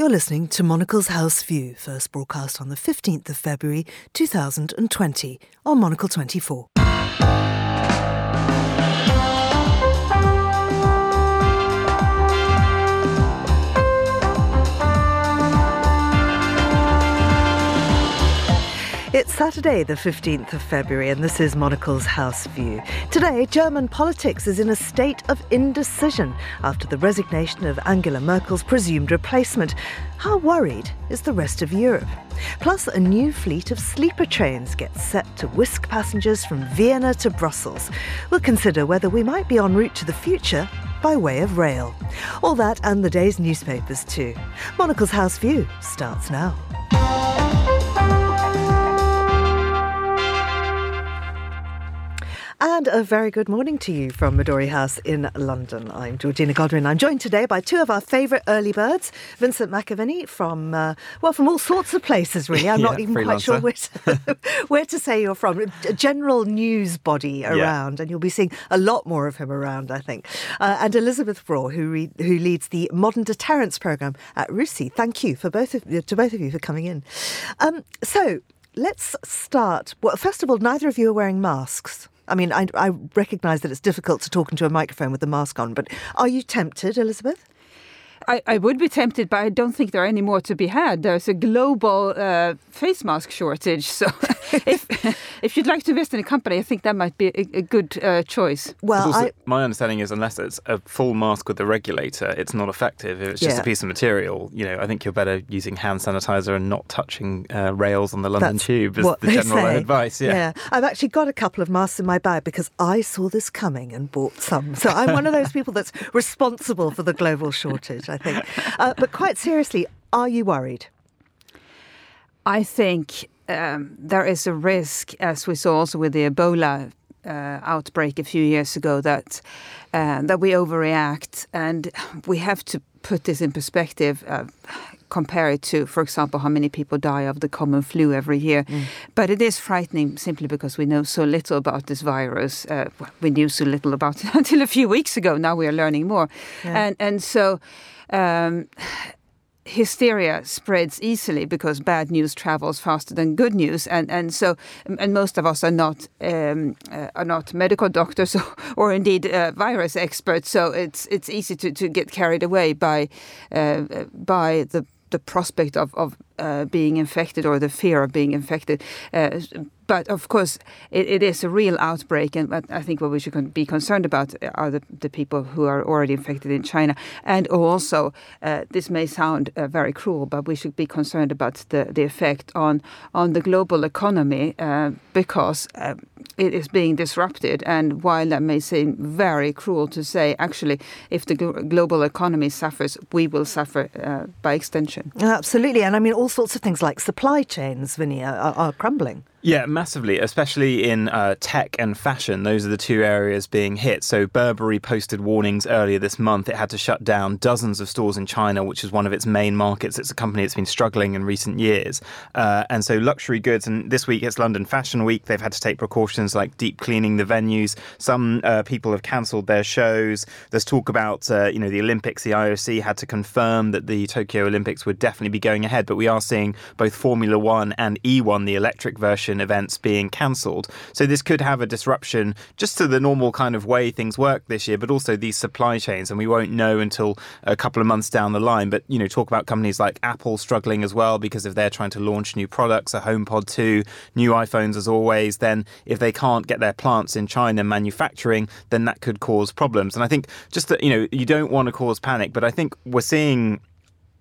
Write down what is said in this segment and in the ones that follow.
You're listening to Monocle's House View, first broadcast on the 15th of February 2020 on Monocle 24. It's Saturday, the 15th of February, and this is Monocle's House View. Today, German politics is in a state of indecision after the resignation of Angela Merkel's presumed replacement. How worried is the rest of Europe? Plus, a new fleet of sleeper trains gets set to whisk passengers from Vienna to Brussels. We'll consider whether we might be en route to the future by way of rail. All that and the day's newspapers, too. Monocle's House View starts now. And a very good morning to you from Midori House in London. I'm Georgina Godwin. I'm joined today by two of our favourite early birds, Vincent McAviney from, uh, well, from all sorts of places, really. I'm Yeah, not even quite sure where to, where to say you're from. A general news body around, and you'll be seeing a lot more of him around, I think. Uh, and Elisabeth Braw, who, re- who leads the Modern Deterrence Programme at RUSI. Thank you for both of, to both of you for coming in. Um, so, let's start. Well, first of all, neither of you are wearing masks. I mean, I, I recognise that it's difficult to talk into a microphone with the mask on, but are you tempted, Elisabeth? I, I would be tempted, but I don't think there are any more to be had. There's a global uh, face mask shortage. So if, if you'd like to invest in a company, I think that might be a, a good uh, choice. Well, Also, I, my understanding is unless it's a full mask with the regulator, it's not effective. If it's just Yeah. a piece of material, you know, I think you're better using hand sanitizer and not touching uh, rails on the London That's Tube is what the they general say. advice. Yeah. I've actually got a couple of masks in my bag because I saw this coming and bought some. So I'm one of those people that's responsible for the global shortage, I think. Uh, but quite seriously, are you worried? I think um, there is a risk, as we saw also with the Ebola uh, outbreak a few years ago, that uh, that we overreact, and we have to put this in perspective. Uh, compare it to, for example, how many people die of the common flu every year. But it is frightening simply because we know so little about this virus. Uh, we knew so little about it until a few weeks ago. Now we are learning more, Yeah. and and so. Um, hysteria spreads easily because bad news travels faster than good news, and and so and most of us are not um, uh, are not medical doctors or, or indeed uh, virus experts. So it's it's easy to, to get carried away by uh, by the the prospect of of uh, being infected or the fear of being infected. Uh, but of course, it, it is a real outbreak, and I think what we should be concerned about are the, the people who are already infected in China. And also, uh, this may sound uh, very cruel, but we should be concerned about the, the effect on, on the global economy uh, because uh, it is being disrupted. And while that may seem very cruel to say, actually, if the global economy suffers, we will suffer uh, by extension. Absolutely. And I mean, all sorts of things like supply chains, Vinny, are, are crumbling. Yeah, massively, especially in uh, tech and fashion. Those are the two areas being hit. So, Burberry posted warnings earlier this month. It had to shut down dozens of stores in China, which is one of its main markets. It's a company that's been struggling in recent years. Uh, and so, luxury goods, and this week it's London Fashion Week. They've had to take precautions like deep cleaning the venues. Some uh, people have cancelled their shows. There's talk about, uh, you know, the Olympics. The IOC had to confirm that the Tokyo Olympics would definitely be going ahead, but we are seeing both Formula One and E1, the electric version events being cancelled. So this could have a disruption just to the normal kind of way things work this year, but also these supply chains. And we won't know until a couple of months down the line. But, you know, talk about companies like Apple struggling as well because if they're trying to launch new products, a HomePod 2, new iPhones as always, then if they can't get their plants in China manufacturing, then that could cause problems. And I think just that, you know, you don't want to cause panic, but I think we're seeing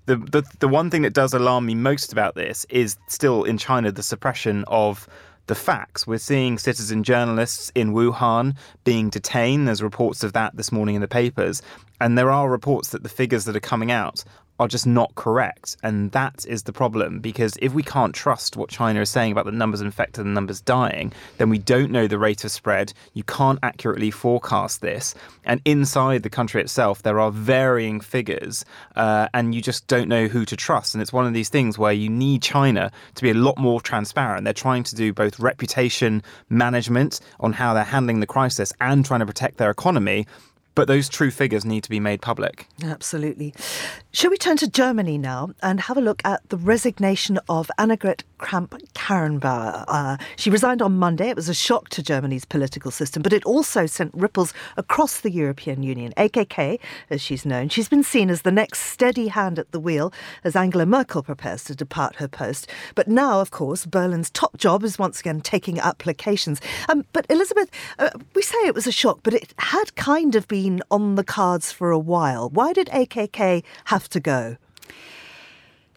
the, the the one thing that does alarm me most about this is still in China the suppression of the facts. We're seeing citizen journalists in Wuhan being detained. There's reports of that this morning in the papers. And there are reports that the figures that are coming out are just not correct. And that is the problem because if we can't trust what China is saying about the numbers infected and the numbers dying, then we don't know the rate of spread. You can't accurately forecast this. And inside the country itself, there are varying figures, uh, and you just don't know who to trust. And it's one of these things where you need China to be a lot more transparent. They're trying to do both reputation management on how they're handling the crisis and trying to protect their economy. But those true figures need to be made public. Absolutely. Shall we turn to Germany now and have a look at the resignation of Annegret Kramp-Karrenbauer? Uh, she resigned on Monday. It was a shock to Germany's political system, but it also sent ripples across the European Union. AKK, as she's known, she's been seen as the next steady hand at the wheel as Angela Merkel prepares to depart her post. But now, of course, Berlin's top job is once again taking applications. Um, but Elisabeth, uh, we say it was a shock, but it had kind of been been on the cards for a while. Why did AKK have to go?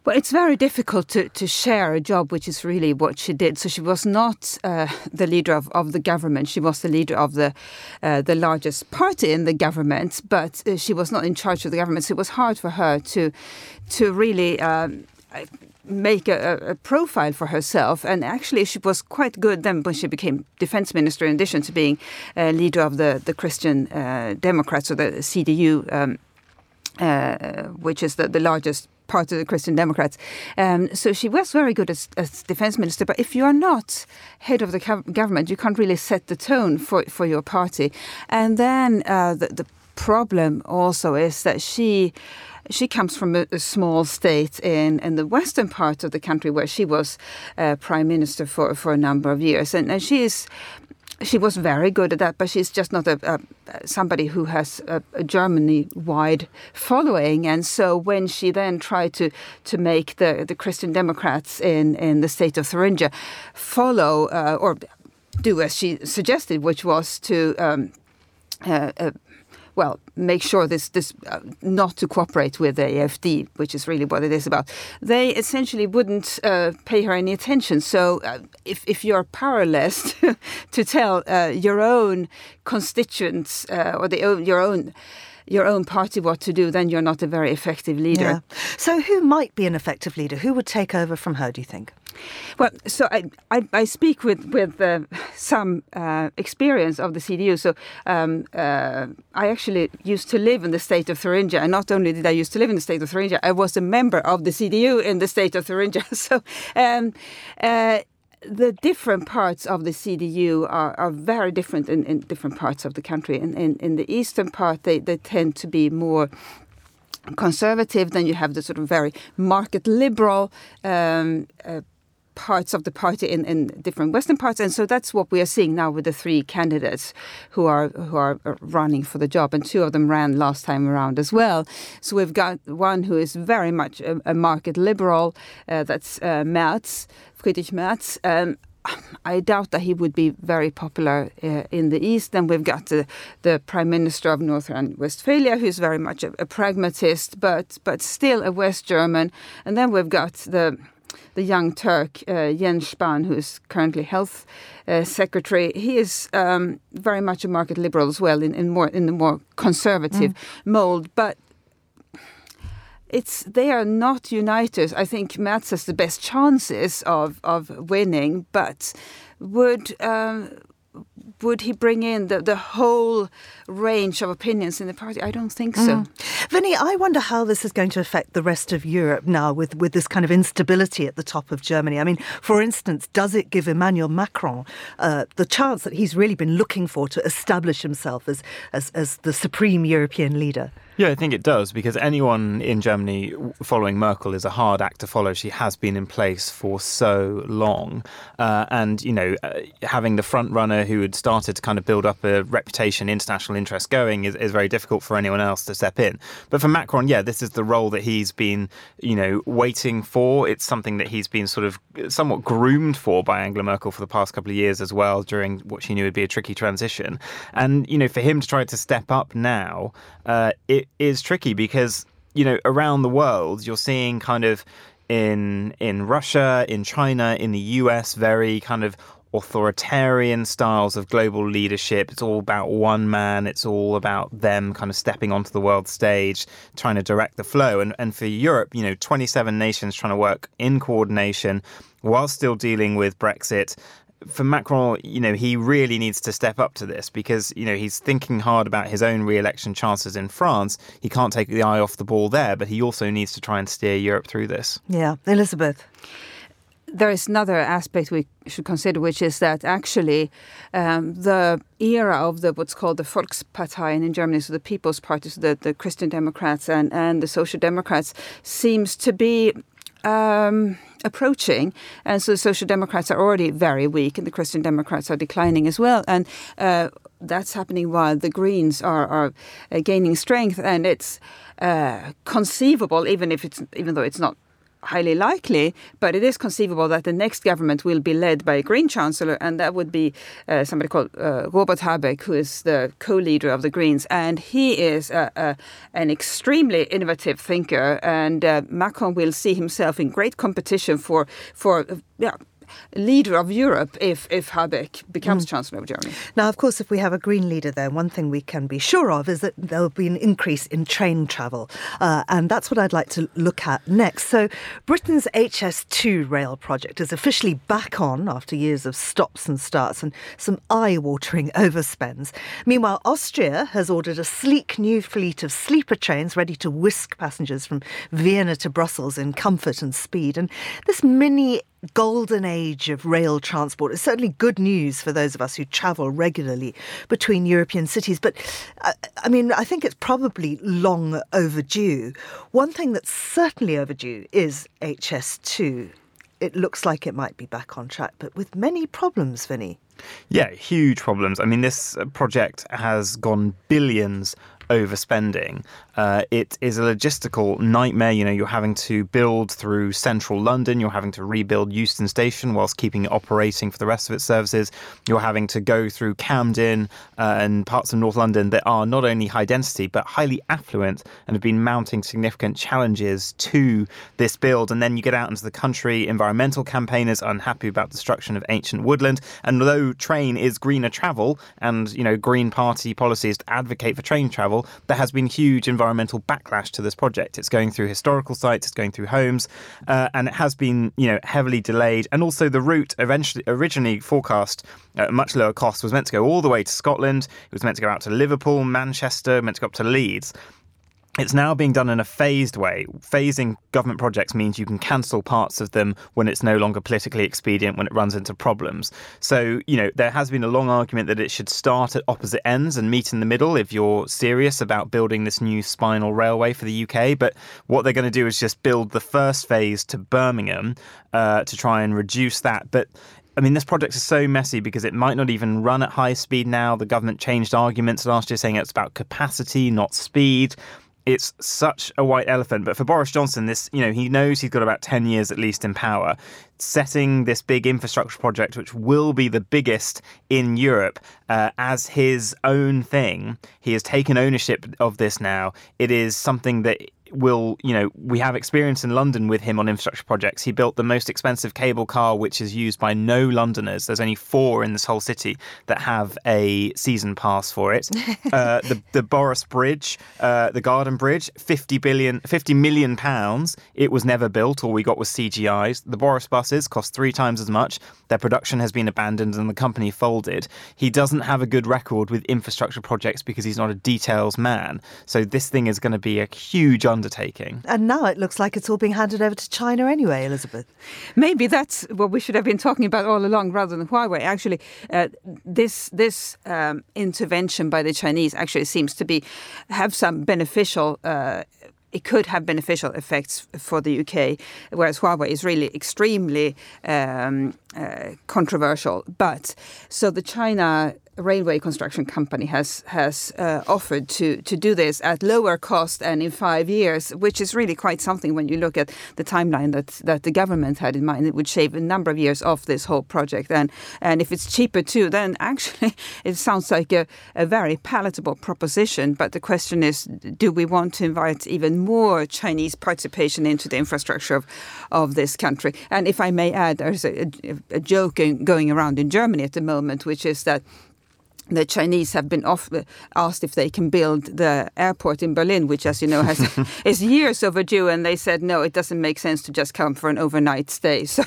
Well, it's very difficult to, to share a job, which is really what she did. So she was not uh, the leader of, of the government. She was the leader of the uh, the largest party in the government, but uh, she was not in charge of the government. So it was hard for her to to really um, make a, a, profile for herself. And actually, she was quite good then when she became defense minister, in addition to being leader of the, the Christian uh, Democrats or the CDU, um, uh, which is the, the largest part of the Christian Democrats. Um, so she was very good as, as, defense minister. But if you are not head of the government, you can't really set the tone for, for your party. And then uh, the, the problem also is that she she comes from a, a, small state in, in the western part of the country where she was uh, prime minister for, for a number of years. And, and she is she was very good at that, but she's just not a, a somebody who has a, a Germany-wide following. And so when she then tried to to make the the Christian Democrats in in the state of Thuringia follow uh, or do as she suggested, which was to um, uh, uh, well, make sure this this uh, not to cooperate with the AFD, which is really what it is about. They essentially wouldn't uh, pay her any attention. So uh, if if you're powerless to tell uh, your own constituents uh, or the your own your own party what to do, then you're not a very effective leader. Yeah. So who might be an effective leader? Who would take over from her? Do you think? Well, so I, I, I speak with with uh, some uh, experience of the CDU. So um, uh, I actually used to live in the state of Thuringia, and not only did I used to live in the state of Thuringia, I was a member of the CDU in the state of Thuringia. So. Um, uh, the different parts of the CDU are, are very different in, in different parts of the country. In, in, in the eastern part, they, they tend to be more conservative. Then you have the sort of very market liberal um, uh, parts of the party in, in different western parts and so that's what we are seeing now with the three candidates who are who are running for the job and two of them ran last time around as well so we've got one who is very much a, a market liberal uh, that's uh, Merz Friedrich Merz um, I doubt that he would be very popular uh, in the East. Then we've got the, the Prime Minister of North Rhine-Westphalia, who's very much a, a, pragmatist, but but still a West German. And then we've got the the young Turk, uh, Jens Spahn, who is currently health uh, secretary, he is um, very much a market liberal as well, in, in more in the more conservative mm. mold. But it's they are not united. I think Merz has the best chances of of winning, but would um, would he bring in the, the whole range of opinions in the party? I don't think so. Mm. Vinny, I wonder how this is going to affect the rest of Europe now with, with this kind of instability at the top of Germany. I mean, for instance, does it give Emmanuel Macron uh, the chance that he's really been looking for to establish himself as, as, as the supreme European leader? Yeah, I think it does because anyone in Germany following Merkel is a hard act to follow. She has been in place for so long. Uh, and, you know, uh, having the front runner who had started to kind of build up a reputation, international interest going is, is very difficult for anyone else to step in. But for Macron, yeah, this is the role that he's been, you know, waiting for. It's something that he's been sort of somewhat groomed for by Angela Merkel for the past couple of years as well during what she knew would be a tricky transition. And, you know, for him to try to step up now, uh, it is tricky because you know around the world you're seeing kind of in in Russia, in China, in the US, very kind of authoritarian styles of global leadership. It's all about one man. It's all about them kind of stepping onto the world stage, trying to direct the flow. And and for Europe, you know, 27 nations trying to work in coordination while still dealing with Brexit for Macron, you know, he really needs to step up to this because, you know, he's thinking hard about his own re-election chances in France. He can't take the eye off the ball there, but he also needs to try and steer Europe through this. Yeah, Elisabeth there is another aspect we should consider, which is that actually um, the era of the what's called the Volkspartei in Germany, so the People's Party, so the, the Christian Democrats and, and the Social Democrats, seems to be um, approaching. And so the Social Democrats are already very weak, and the Christian Democrats are declining as well. And uh, that's happening while the Greens are, are uh, gaining strength, and it's uh, conceivable, even if it's even though it's not highly likely, but it is conceivable that the next government will be led by a Green Chancellor, and that would be uh, somebody called uh, Robert Habeck, who is the co-leader of the Greens, and he is an extremely innovative thinker, and uh, Macron will see himself in great competition for for yeah leader of Europe if, if Habeck becomes mm. Chancellor of Germany. Now, of course, if we have a Green leader there, one thing we can be sure of is that there will be an increase in train travel. Uh, and that's what I'd like to look at next. So, Britain's HS2 rail project is officially back on after years of stops and starts and some eye watering overspends. Meanwhile, Austria has ordered a sleek new fleet of sleeper trains ready to whisk passengers from Vienna to Brussels in comfort and speed. And this mini golden age of rail transport. It's certainly good news for those of us who travel regularly between European cities. But uh, I mean, I think it's probably long overdue. One thing that's certainly overdue is HS2. It looks like it might be back on track, but with many problems, Vinny. Yeah, huge problems. I mean, this uh, project has gone billions overspending. Uh, it is a logistical nightmare. You know, you're having to build through central London, you're having to rebuild Euston Station whilst keeping it operating for the rest of its services. You're having to go through Camden uh, and parts of North London that are not only high density but highly affluent and have been mounting significant challenges to this build. And then you get out into the country, environmental campaigners unhappy about destruction of ancient woodland. And though train is greener travel and, you know, Green Party policies to advocate for train travel, there has been huge environmental backlash to this project. It's going through historical sites, it's going through homes, uh, and it has been, you know, heavily delayed. And also, the route eventually originally forecast at a much lower cost was meant to go all the way to Scotland. It was meant to go out to Liverpool, Manchester, meant to go up to Leeds it's now being done in a phased way. Phasing government projects means you can cancel parts of them when it's no longer politically expedient, when it runs into problems. So, you know, there has been a long argument that it should start at opposite ends and meet in the middle if you're serious about building this new spinal railway for the UK. But what they're going to do is just build the first phase to Birmingham uh, to try and reduce that. But I mean, this project is so messy because it might not even run at high speed now. The government changed arguments last year saying it's about capacity, not speed it's such a white elephant. But for Boris Johnson, this, you know, he knows he's got about 10 years at least in power. Setting this big infrastructure project, which will be the biggest in Europe, uh, as his own thing, he has taken ownership of this now. It is something that will, you know, we have experience in London with him on infrastructure projects. He built the most expensive cable car, which is used by no Londoners. There's only four in this whole city that have a season pass for it. uh, the the Boris Bridge, uh, the Garden Bridge, 50 billion, 50 million pounds. It was never built. All we got was CGIs. The Boris buses cost three times as much. Their production has been abandoned and the company folded. He doesn't have a good record with infrastructure projects because he's not a details man. So this thing is going to be a huge under undertaking. And now it looks like it's all being handed over to China anyway, Elisabeth. Maybe that's what we should have been talking about all along rather than Huawei. Actually, uh, this this um, intervention by the Chinese actually seems to be have some beneficial uh, it could have beneficial effects for the UK, whereas Huawei is really extremely um, uh, controversial. But so the China railway construction company has has uh, offered to to do this at lower cost and in five years, which is really quite something when you look at the timeline that that the government had in mind. It would shave a number of years off this whole project, and and if it's cheaper too, then actually it sounds like a, a very palatable proposition. But the question is, do we want to invite even more Chinese participation into the infrastructure of of this country? And if I may add, there's a, a, a joke going around in Germany at the moment, which is that the Chinese have been off, asked if they can build the airport in Berlin, which, as you know, has is years overdue, and they said no, it doesn't make sense to just come for an overnight stay. So,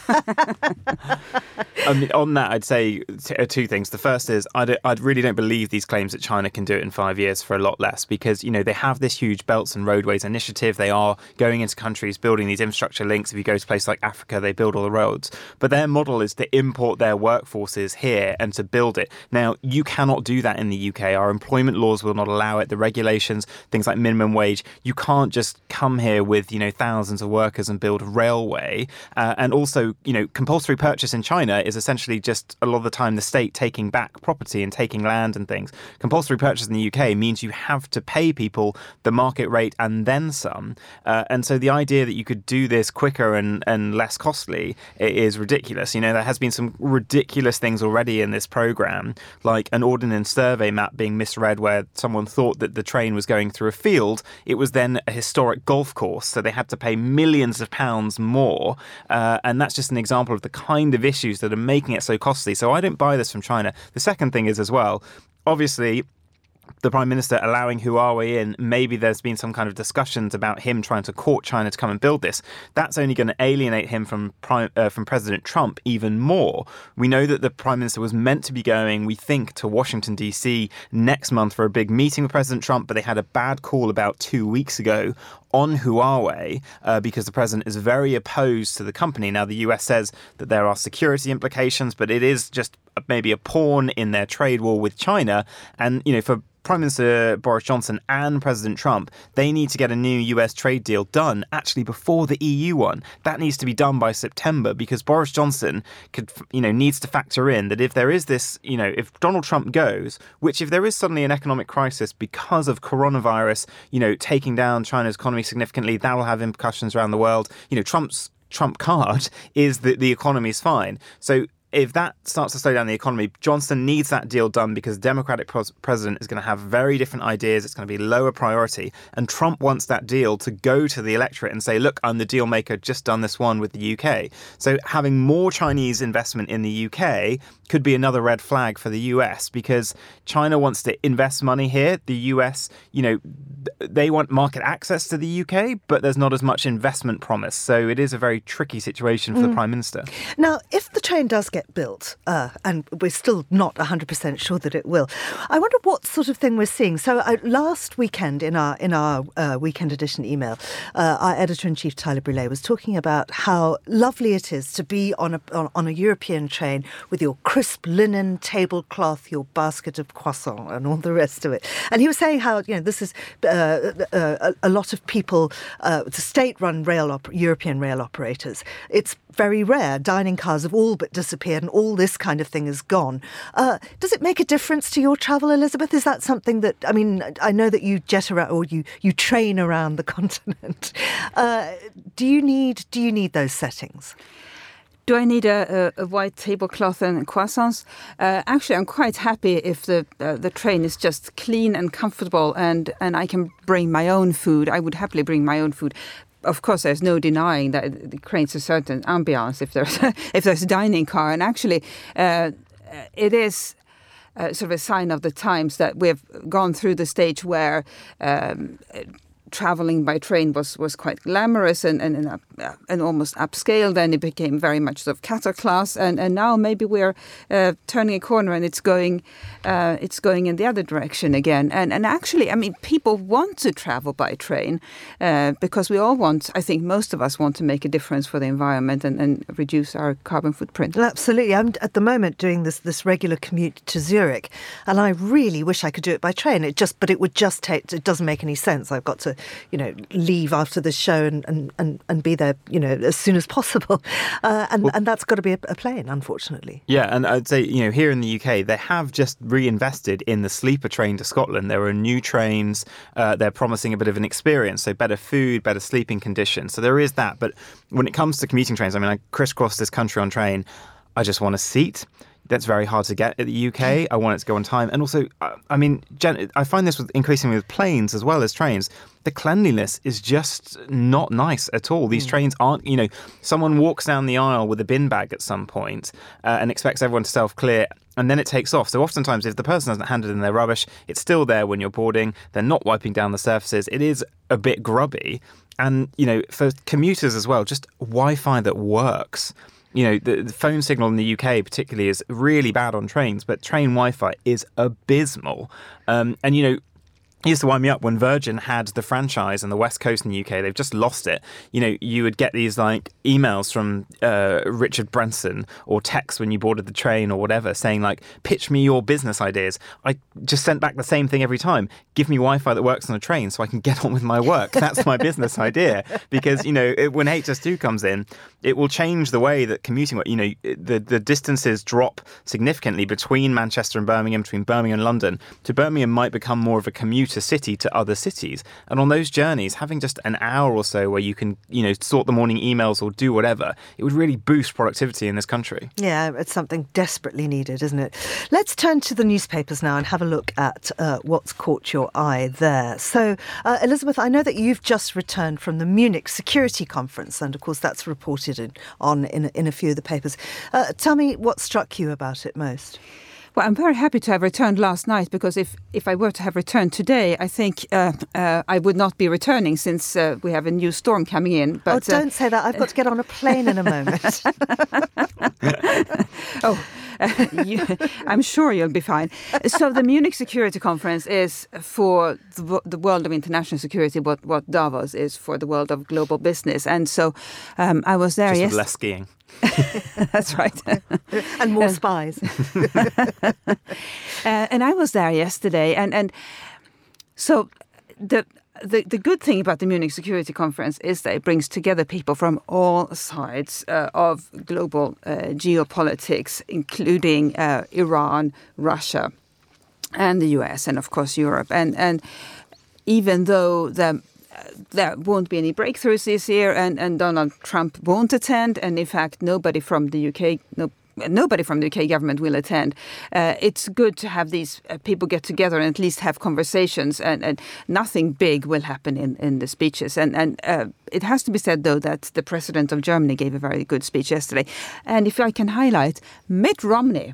I mean, on that, I'd say t- uh, two things. The first is I I really don't believe these claims that China can do it in five years for a lot less, because you know they have this huge belts and roadways initiative. They are going into countries, building these infrastructure links. If you go to places like Africa, they build all the roads, but their model is to import their workforces here and to build it. Now you cannot cannot do that in the UK. Our employment laws will not allow it. The regulations, things like minimum wage, you can't just come here with you know thousands of workers and build a railway. Uh, and also, you know, compulsory purchase in China is essentially just a lot of the time the state taking back property and taking land and things. Compulsory purchase in the UK means you have to pay people the market rate and then some. Uh, and so the idea that you could do this quicker and, and less costly is ridiculous. You know, there has been some ridiculous things already in this program, like an ordinary ordnance survey map being misread where someone thought that the train was going through a field. It was then a historic golf course, so they had to pay millions of pounds more. Uh, and that's just an example of the kind of issues that are making it so costly. So I don't buy this from China. The second thing is as well, obviously the prime minister allowing Huawei in, maybe there's been some kind of discussions about him trying to court China to come and build this. That's only going to alienate him from prime, uh, from President Trump even more. We know that the prime minister was meant to be going, we think, to Washington D.C. next month for a big meeting with President Trump, but they had a bad call about two weeks ago on Huawei uh, because the president is very opposed to the company. Now, the US says that there are security implications, but it is just maybe a pawn in their trade war with China. And, you know, for Prime Minister Boris Johnson and President Trump, they need to get a new US trade deal done actually before the EU one. That needs to be done by September because Boris Johnson could, you know, needs to factor in that if there is this, you know, if Donald Trump goes, which if there is suddenly an economic crisis because of coronavirus, you know, taking down China's economy significantly, that will have implications around the world. You know, Trump's Trump card is that the economy is fine. So if that starts to slow down the economy, Johnson needs that deal done because the Democratic president is going to have very different ideas. It's going to be lower priority. And Trump wants that deal to go to the electorate and say, look, I'm the deal maker, just done this one with the UK. So having more Chinese investment in the UK could be another red flag for the US because China wants to invest money here. The US, you know, they want market access to the UK, but there's not as much investment promise. So it is a very tricky situation for mm. the Prime Minister. Now, if the train does get built, uh, and we're still not 100% sure that it will. I wonder what sort of thing we're seeing. So uh, last weekend in our in our uh, weekend edition email, uh, our editor in chief Tyler Brûlé was talking about how lovely it is to be on a on, on, a European train with your crisp linen tablecloth, your basket of croissant, and all the rest of it. And he was saying how you know this is uh, uh, a, a, lot of people, the state-run rail op- European rail operators. It's very rare. Dining cars have all but disappeared, and all this kind of thing is gone. Uh, does it make a difference to your travel, Elisabeth? Is that something that I mean? I know that you jet around or you you train around the continent. Uh, do you need do you need those settings? Do I need a, a, a, white tablecloth and croissants? Uh, actually, I'm quite happy if the uh, the train is just clean and comfortable, and and I can bring my own food. I would happily bring my own food of course, there's no denying that it creates a certain ambiance if there's if there's a dining car, and actually, uh, it is. Uh, sort of a sign of the times that we've gone through the stage where um, traveling by train was, was quite glamorous and, and, and, uh, and, almost upscale. Then it became very much sort of cattle class, and, and now maybe we're uh, turning a corner and it's going uh, it's going in the other direction again. And and actually, I mean, people want to travel by train uh, because we all want. I think most of us want to make a difference for the environment and, and reduce our carbon footprint. Well, absolutely. I'm at the moment doing this this regular commute to Zurich, and I really wish I could do it by train. It just, but it would just take. It doesn't make any sense. I've got to you know, leave after the show and, and, and, and be there, you know, as soon as possible. Uh, and, well, and that's got to be a, a plane, unfortunately. Yeah, and I'd say, you know, here in the UK, they have just reinvested in the sleeper train to Scotland. There are new trains. Uh, they're promising a bit of an experience, so better food, better sleeping conditions. So there is that. But when it comes to commuting trains, I mean, I crisscross this country on train. I just want a seat that's very hard to get at the UK. I want it to go on time. And also, I mean, I find this with increasingly with planes as well as trains. The cleanliness is just not nice at all. These mm. trains aren't, you know, someone walks down the aisle with a bin bag at some point, uh, and expects everyone to self clear and then it takes off. So oftentimes, if the person hasn't handed in their rubbish, it's still there when you're boarding. They're not wiping down the surfaces. It is a bit grubby. And, you know, for commuters as well, just Wi Fi that works you know, the, the, phone signal in the UK particularly is really bad on trains, but train Wi-Fi is abysmal. Um, and you know, used to wind me up when Virgin had the franchise in the West Coast in the UK. They've just lost it. You know, you would get these like emails from uh, Richard Branson or texts when you boarded the train or whatever saying like, pitch me your business ideas. I just sent back the same thing every time. Give me Wi-Fi that works on a train so I can get on with my work. That's my business idea. Because, you know, it, when HS2 comes in, it will change the way that commuting, you know, the, the distances drop significantly between Manchester and Birmingham, between Birmingham and London. To Birmingham might become more of a commuter city to other cities. And on those journeys, having just an hour or so where you can, you know, sort the morning emails or do whatever, it would really boost productivity in this country. Yeah, it's something desperately needed, isn't it? Let's turn to the newspapers now and have a look at uh, what's caught your eye there. So, uh, Elisabeth, I know that you've just returned from the Munich Security Conference, and of course, that's reported in, on in, in a few of the papers. Uh, tell me what struck you about it most. Well, I'm very happy to have returned last night because if, if I were to have returned today, I think uh, uh, I would not be returning since uh, we have a new storm coming in. But, oh, don't say that. I've got to get on a plane in a moment. oh. you, I'm sure you'll be fine. So the Munich Security Conference is for the, the, world of international security what, what Davos is for the world of global business. And so um, I was there. Just less skiing. That's right. and more spies. uh, and I was there yesterday, and and so the. The, the good thing about the Munich Security Conference is that it brings together people from all sides uh, of global uh, geopolitics, including uh, Iran, Russia, and the US, and of course Europe. And and even though the there won't be any breakthroughs this year, and, and Donald Trump won't attend. And in fact, nobody from the UK, no, nobody from the UK government will attend. Uh, it's good to have these uh, people get together and at least have conversations, and, and nothing big will happen in, in the speeches. And, and uh, it has to be said, though, that the president of Germany gave a very good speech yesterday. And if I can highlight, Mitt Romney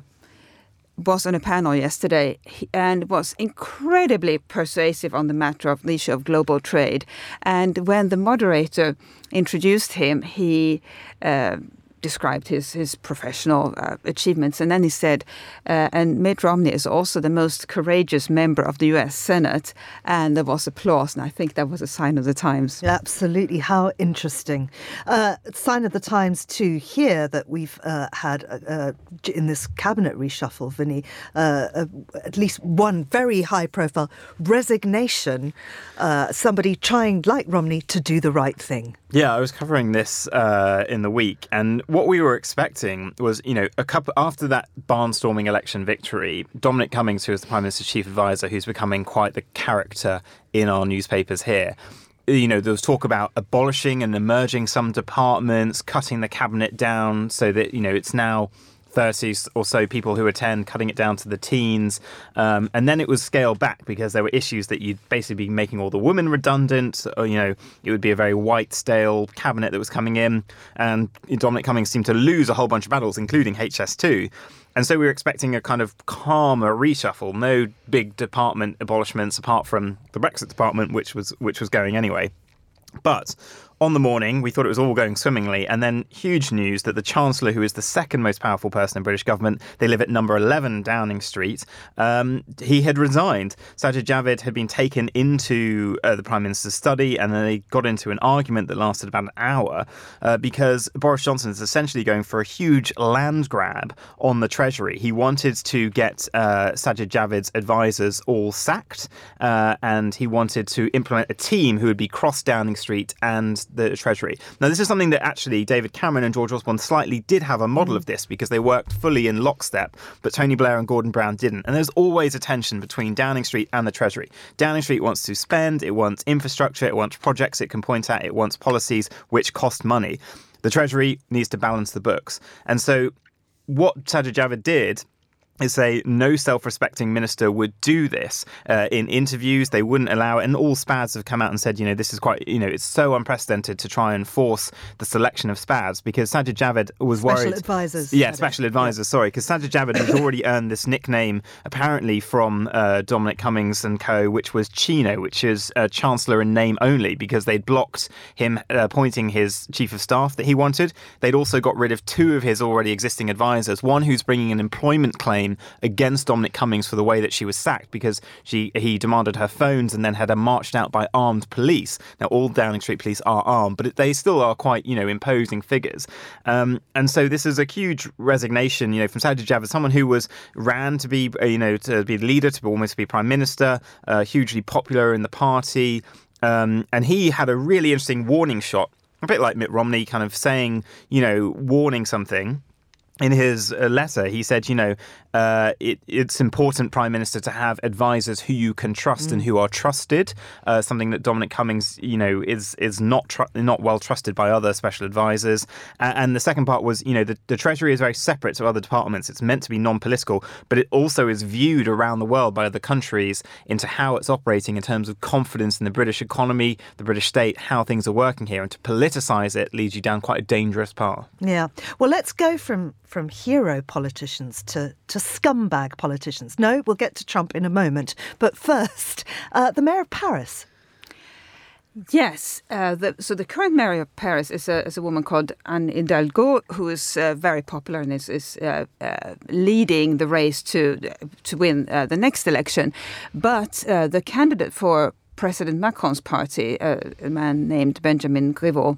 was on a panel yesterday and was incredibly persuasive on the matter of the issue of global trade. And when the moderator introduced him, he uh, described his his professional uh, achievements, and then he said, uh, "And Mitt Romney is also the most courageous member of the U.S. Senate," and there was applause, and I think that was a sign of the times. Absolutely, how interesting! Uh, sign of the times to hear that we've uh, had uh, uh, in this cabinet reshuffle, Vinny, at least one very high-profile resignation. somebody trying, like Romney, to do the right thing. Yeah, I was covering this in the week, and what we were expecting was, you know, a couple after that barnstorming election victory, Dominic Cummings, who is the Prime Minister's chief advisor, who's becoming quite the character in our newspapers here. You know, there was talk about abolishing and emerging some departments, cutting the cabinet down so that, you know, it's now 30 or so people who attend, cutting it down to the teens. Um, and then it was scaled back because there were issues that you'd basically be making all the women redundant. Or, you know, it would be a very white, stale cabinet that was coming in. And Dominic Cummings seemed to lose a whole bunch of battles, including HS2. And so we were expecting a kind of calmer reshuffle, no big department abolishments apart from the Brexit department, which was which was going anyway. But on the morning, we thought it was all going swimmingly, and then huge news that the Chancellor, who is the second most powerful person in British government, they live at number 11 Downing Street, um, he had resigned. Sajid Javid had been taken into uh, the Prime Minister's study, and then they got into an argument that lasted about an hour uh, because Boris Johnson is essentially going for a huge land grab on the Treasury. He wanted to get uh, Sajid Javid's advisors all sacked, uh, and he wanted to implement a team who would be cross Downing Street and the Treasury. Now, this is something that actually David Cameron and George Osborne slightly did have a model of mm. this because they worked fully in lockstep, but Tony Blair and Gordon Brown didn't. And there's always a tension between Downing Street and the Treasury. Downing Street wants to spend, it wants infrastructure, it wants projects it can point at, it wants policies which cost money. The Treasury needs to balance the books. And so what Sajid Javid did say no self-respecting minister would do this uh, in interviews. They wouldn't allow it, and all SPADs have come out and said, you know, this is quite, you know, it's so unprecedented to try and force the selection of SPADs because Sajid Javid was worried. special worried. advisors. Yeah, special advisors. Sorry, because Sajid Javid has already earned this nickname apparently from uh, Dominic Cummings and co, which was Chino, which is uh, Chancellor in name only, because they'd blocked him uh, appointing his chief of staff that he wanted. They'd also got rid of two of his already existing advisors. One who's bringing an employment claim against Dominic Cummings for the way that she was sacked because she he demanded her phones and then had her marched out by armed police. Now, all Downing Street police are armed, but they still are quite, you know, imposing figures. Um, and so this is a huge resignation, you know, from Sajid Javid, someone who was ran to be, uh, you know, to be the leader, to be almost be prime minister, uh, hugely popular in the party. Um, and he had a really interesting warning shot, a bit like Mitt Romney, kind of saying, you know, warning something in his uh, letter, he said, you know, uh, it, it's important, Prime Minister, to have advisors who you can trust mm. and who are trusted. Uh, something that Dominic Cummings, you know, is is not tr- not well trusted by other special advisors. Uh, and the second part was, you know, the, the Treasury is very separate to other departments. It's meant to be non-political, but it also is viewed around the world by other countries into how it's operating in terms of confidence in the British economy, the British state, how things are working here. And to politicize it leads you down quite a dangerous path. Yeah. Well, let's go from from hero politicians to, to scumbag politicians. No, we'll get to Trump in a moment. But first, uh, the mayor of Paris. Yes. Uh, the, so the current mayor of Paris is a, is a woman called Anne Hidalgo, who is uh, very popular and is, is uh, uh leading the race to to win uh, the next election. But uh, the candidate for President Macron's party, a man named Benjamin Griveaux,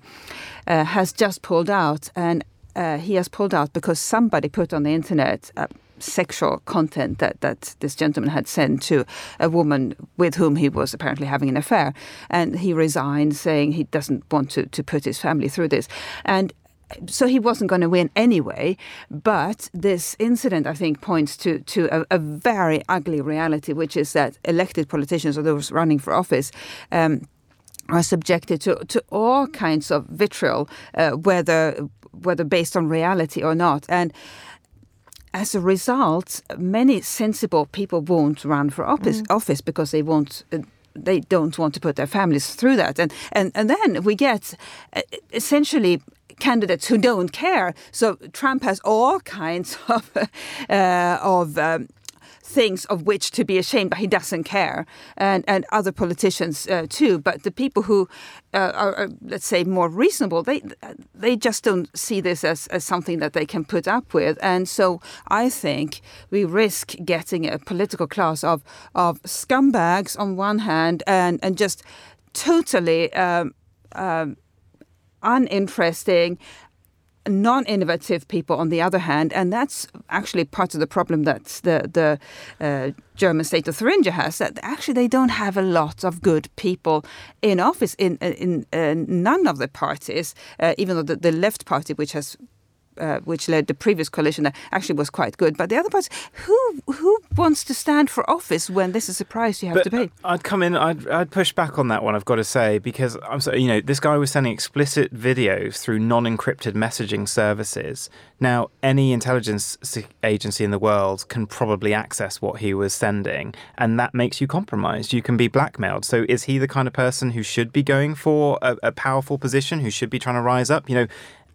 has just pulled out, and uh, he has pulled out because somebody put on the internet uh, sexual content that, that this gentleman had sent to a woman with whom he was apparently having an affair. And he resigned, saying he doesn't want to, to put his family through this. And so he wasn't going to win anyway. But this incident, I think, points to to a, a very ugly reality, which is that elected politicians or those running for office. Um, are subjected to, to all kinds of vitriol, uh, whether whether based on reality or not. And as a result, many sensible people won't run for office, mm. office because they won't. Uh, they don't want to put their families through that, and and and then we get uh, essentially candidates who don't care. So Trump has all kinds of uh, of um, things of which to be ashamed, but he doesn't care, and and other politicians uh, too. But the people who uh, are, are, let's say, more reasonable, they they just don't see this as, as something that they can put up with, and so I think we risk getting a political class of of scumbags on one hand, and and just totally. Um, um, uninteresting non-innovative people on the other hand and that's actually part of the problem that the the uh, German state of Thuringia has that actually they don't have a lot of good people in office in in, uh, none of the parties uh, even though the, the left party which has uh, which led the previous coalition that actually was quite good. But the other parts, who who wants to stand for office when this is a price you have but to pay? I'd come in. I'd I'd push back on that one. I've got to say because I'm so you know this guy was sending explicit videos through non-encrypted messaging services. Now any intelligence agency in the world can probably access what he was sending, and that makes you compromised. You can be blackmailed. So is he the kind of person who should be going for a, a powerful position? Who should be trying to rise up? You know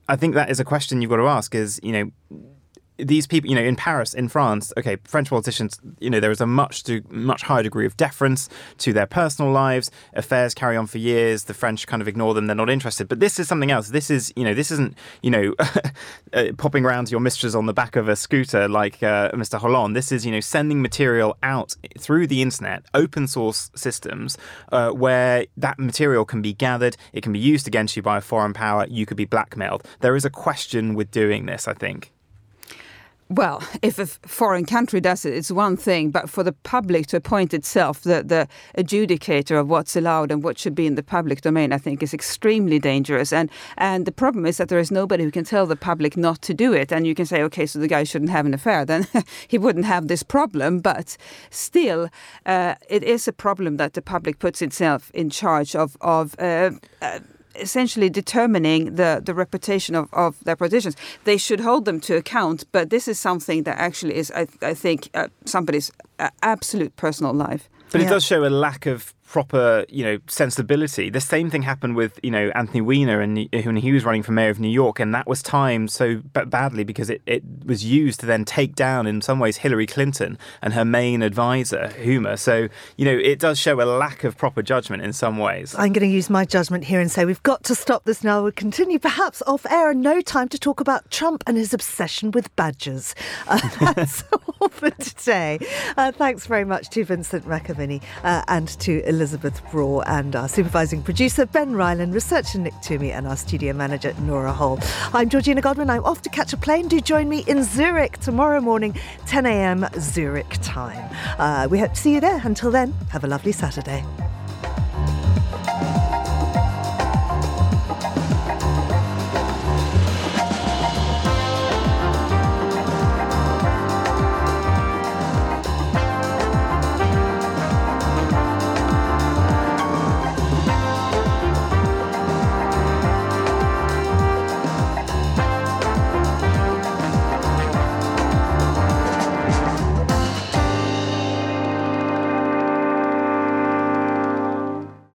I think that is a question you've got to ask is, you know, these people, you know, in Paris, in France, okay, French politicians, you know, there is a much to, much higher degree of deference to their personal lives. Affairs carry on for years. The French kind of ignore them; they're not interested. But this is something else. This is, you know, this isn't, you know, uh, popping around your mistress on the back of a scooter like uh, Mr. Hollande. This is, you know, sending material out through the internet, open source systems, uh, where that material can be gathered. It can be used against you by a foreign power. You could be blackmailed. There is a question with doing this. I think. Well, if a foreign country does it, it's one thing, but for the public to appoint itself the, the adjudicator of what's allowed and what should be in the public domain, I think is extremely dangerous. And and the problem is that there is nobody who can tell the public not to do it. And you can say, okay, so the guy shouldn't have an affair, then he wouldn't have this problem. But still, uh, it is a problem that the public puts itself in charge of of. Uh, uh, essentially determining the, the reputation of, of their politicians. They should hold them to account, but this is something that actually is, I, I think, uh, somebody's uh, absolute personal life. But yeah. it does show a lack of proper, you know, sensibility. The same thing happened with, you know, Anthony Weiner and when he was running for mayor of New York, and that was timed so badly because it, it was used to then take down, in some ways, Hillary Clinton and her main advisor, Huma. So, you know, it does show a lack of proper judgment in some ways. I'm going to use my judgment here and say we've got to stop this now. We'll continue perhaps off air and no time to talk about Trump and his obsession with badgers. Uh, for today. Uh, thanks very much to Vincent McAviney uh, and to Elisabeth. Elisabeth Braw, and our supervising producer, Ben Ryland, researcher Nick Toomey, and our studio manager, Nora Hall. I'm Georgina Godwin. I'm off to catch a plane. Do join me in Zurich tomorrow morning, 10 a.m. Zurich time. Uh, we hope to see you there. Until then, have a lovely Saturday.